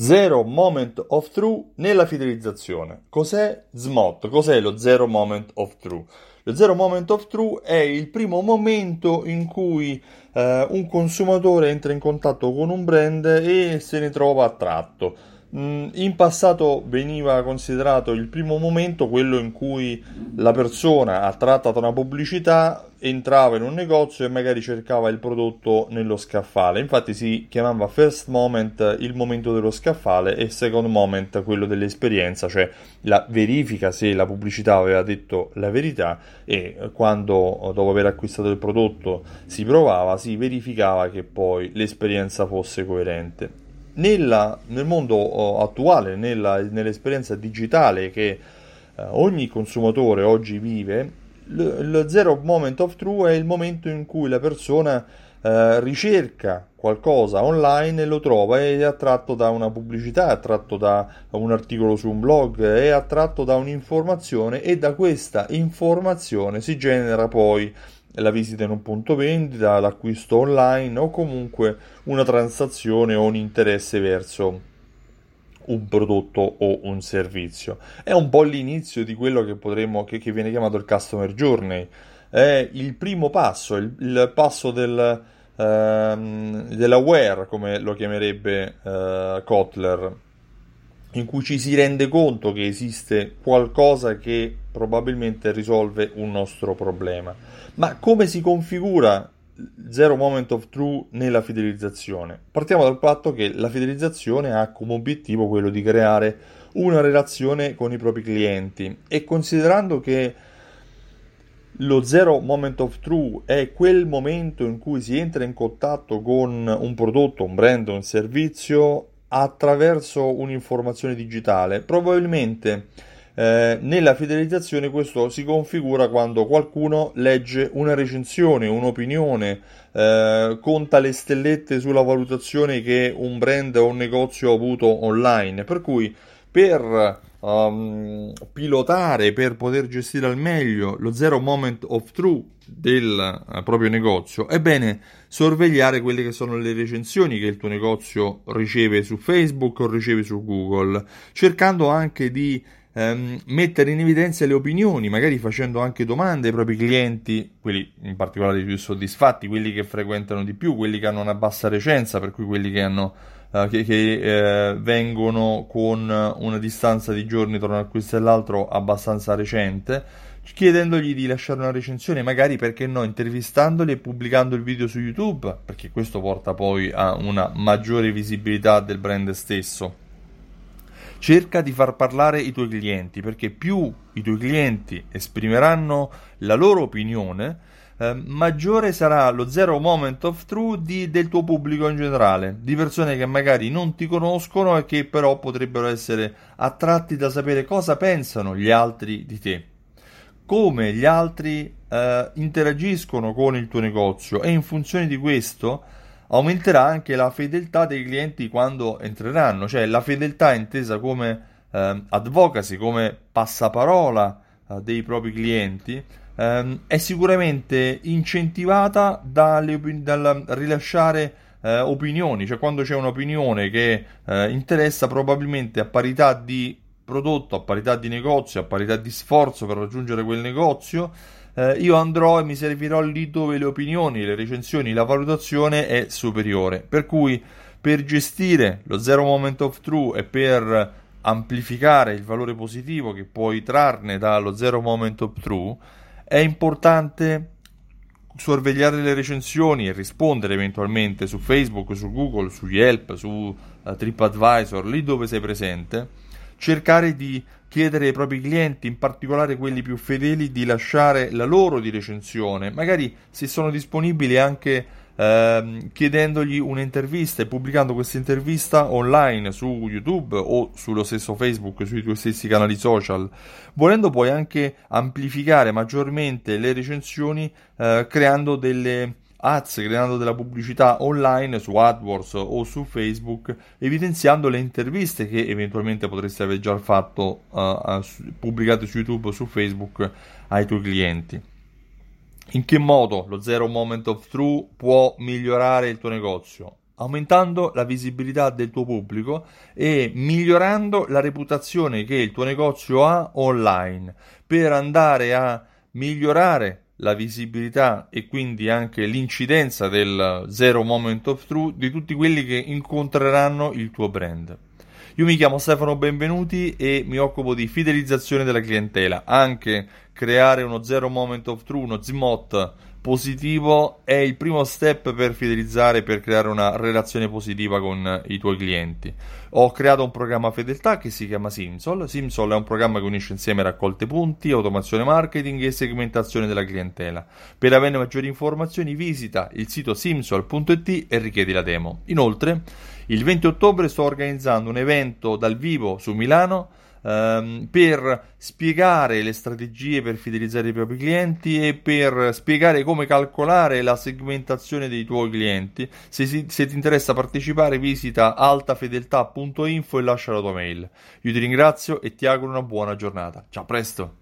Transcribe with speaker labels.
Speaker 1: Zero Moment of True nella fidelizzazione. Cos'è SMOT? Cos'è lo Zero Moment of True? Lo Zero Moment of True è il primo momento in cui eh, un consumatore entra in contatto con un brand e se ne trova attratto. Mm, in passato veniva considerato il primo momento quello in cui la persona, attratta da una pubblicità, entrava in un negozio e magari cercava il prodotto nello scaffale. Infatti si chiamava first moment il momento dello scaffale e second moment quello dell'esperienza, cioè la verifica se la pubblicità aveva detto la verità e quando dopo aver acquistato il prodotto si provava, si verificava che poi l'esperienza fosse coerente nella, nel mondo oh, attuale, nella, nell'esperienza digitale che eh, ogni consumatore oggi vive, il zero moment of true è il momento in cui la persona eh, ricerca qualcosa online e lo trova, è attratto da una pubblicità, è attratto da un articolo su un blog, è attratto da un'informazione e da questa informazione si genera poi la visita in un punto vendita, l'acquisto online o comunque una transazione o un interesse verso un prodotto o un servizio. È un po' l'inizio di quello che potremmo, che, che viene chiamato il customer journey. È il primo passo, il, il passo del, ehm, dell'aware, come lo chiamerebbe eh, Kotler, in cui ci si rende conto che esiste qualcosa che probabilmente risolve un nostro problema. Ma come si configura Zero Moment of True nella fidelizzazione? Partiamo dal fatto che la fidelizzazione ha come obiettivo quello di creare una relazione con i propri clienti e considerando che lo zero moment of true è quel momento in cui si entra in contatto con un prodotto, un brand, un servizio attraverso un'informazione digitale. Probabilmente eh, nella fidelizzazione questo si configura quando qualcuno legge una recensione, un'opinione, eh, conta le stellette sulla valutazione che un brand o un negozio ha avuto online. Per cui per um, pilotare, per poter gestire al meglio lo zero moment of true del uh, proprio negozio, è bene sorvegliare quelle che sono le recensioni che il tuo negozio riceve su Facebook o riceve su Google, cercando anche di ehm, mettere in evidenza le opinioni, magari facendo anche domande ai propri clienti, quelli in particolare più soddisfatti, quelli che frequentano di più, quelli che hanno una bassa recenza, per cui quelli che hanno Uh, che, che uh, vengono con una distanza di giorni tra un acquisto e l'altro abbastanza recente, chiedendogli di lasciare una recensione, magari perché no, intervistandoli e pubblicando il video su YouTube, perché questo porta poi a una maggiore visibilità del brand stesso cerca di far parlare i tuoi clienti perché più i tuoi clienti esprimeranno la loro opinione, eh, maggiore sarà lo zero moment of truth di, del tuo pubblico in generale, di persone che magari non ti conoscono e che però potrebbero essere attratti da sapere cosa pensano gli altri di te, come gli altri eh, interagiscono con il tuo negozio. E in funzione di questo aumenterà anche la fedeltà dei clienti quando entreranno, cioè la fedeltà intesa come eh, advocacy, come passaparola eh, dei propri clienti, ehm, è sicuramente incentivata dalle, dal rilasciare eh, opinioni, cioè quando c'è un'opinione che eh, interessa probabilmente a parità di prodotto, a parità di negozio, a parità di sforzo per raggiungere quel negozio, eh, io andrò e mi servirò lì dove le opinioni, le recensioni, la valutazione è superiore. Per cui per gestire lo zero moment of true e per amplificare il valore positivo che puoi trarne dallo zero moment of true, è importante sorvegliare le recensioni e rispondere eventualmente su Facebook, su Google, su Yelp, su uh, TripAdvisor, lì dove sei presente, cercare di chiedere ai propri clienti, in particolare quelli più fedeli, di lasciare la loro di recensione, magari se sono disponibili anche ehm, chiedendogli un'intervista e pubblicando questa intervista online su YouTube o sullo stesso Facebook, sui tuoi stessi canali social. Volendo puoi anche amplificare maggiormente le recensioni eh, creando delle ads creando della pubblicità online su AdWords o su Facebook, evidenziando le interviste che eventualmente potresti aver già fatto uh, pubblicate su YouTube o su Facebook ai tuoi clienti. In che modo lo Zero Moment of True può migliorare il tuo negozio? aumentando la visibilità del tuo pubblico e migliorando la reputazione che il tuo negozio ha online per andare a migliorare la visibilità e quindi anche l'incidenza del zero moment of truth di tutti quelli che incontreranno il tuo brand. Io mi chiamo Stefano Benvenuti e mi occupo di fidelizzazione della clientela, anche creare uno zero moment of truth, uno ZMOT positivo è il primo step per fidelizzare, per creare una relazione positiva con i tuoi clienti. Ho creato un programma fedeltà che si chiama Simsol. Simsol è un programma che unisce insieme raccolte punti, automazione marketing e segmentazione della clientela. Per avere maggiori informazioni visita il sito simsol.it e richiedi la demo. Inoltre, il 20 ottobre sto organizzando un evento dal vivo su Milano ehm, per spiegare le strategie per fidelizzare i propri clienti e per spiegare come calcolare la segmentazione dei tuoi clienti. Se, se ti interessa partecipare, visita altafedeltà.info e lascia la tua mail. Io ti ringrazio e ti auguro una buona giornata. Ciao, a presto!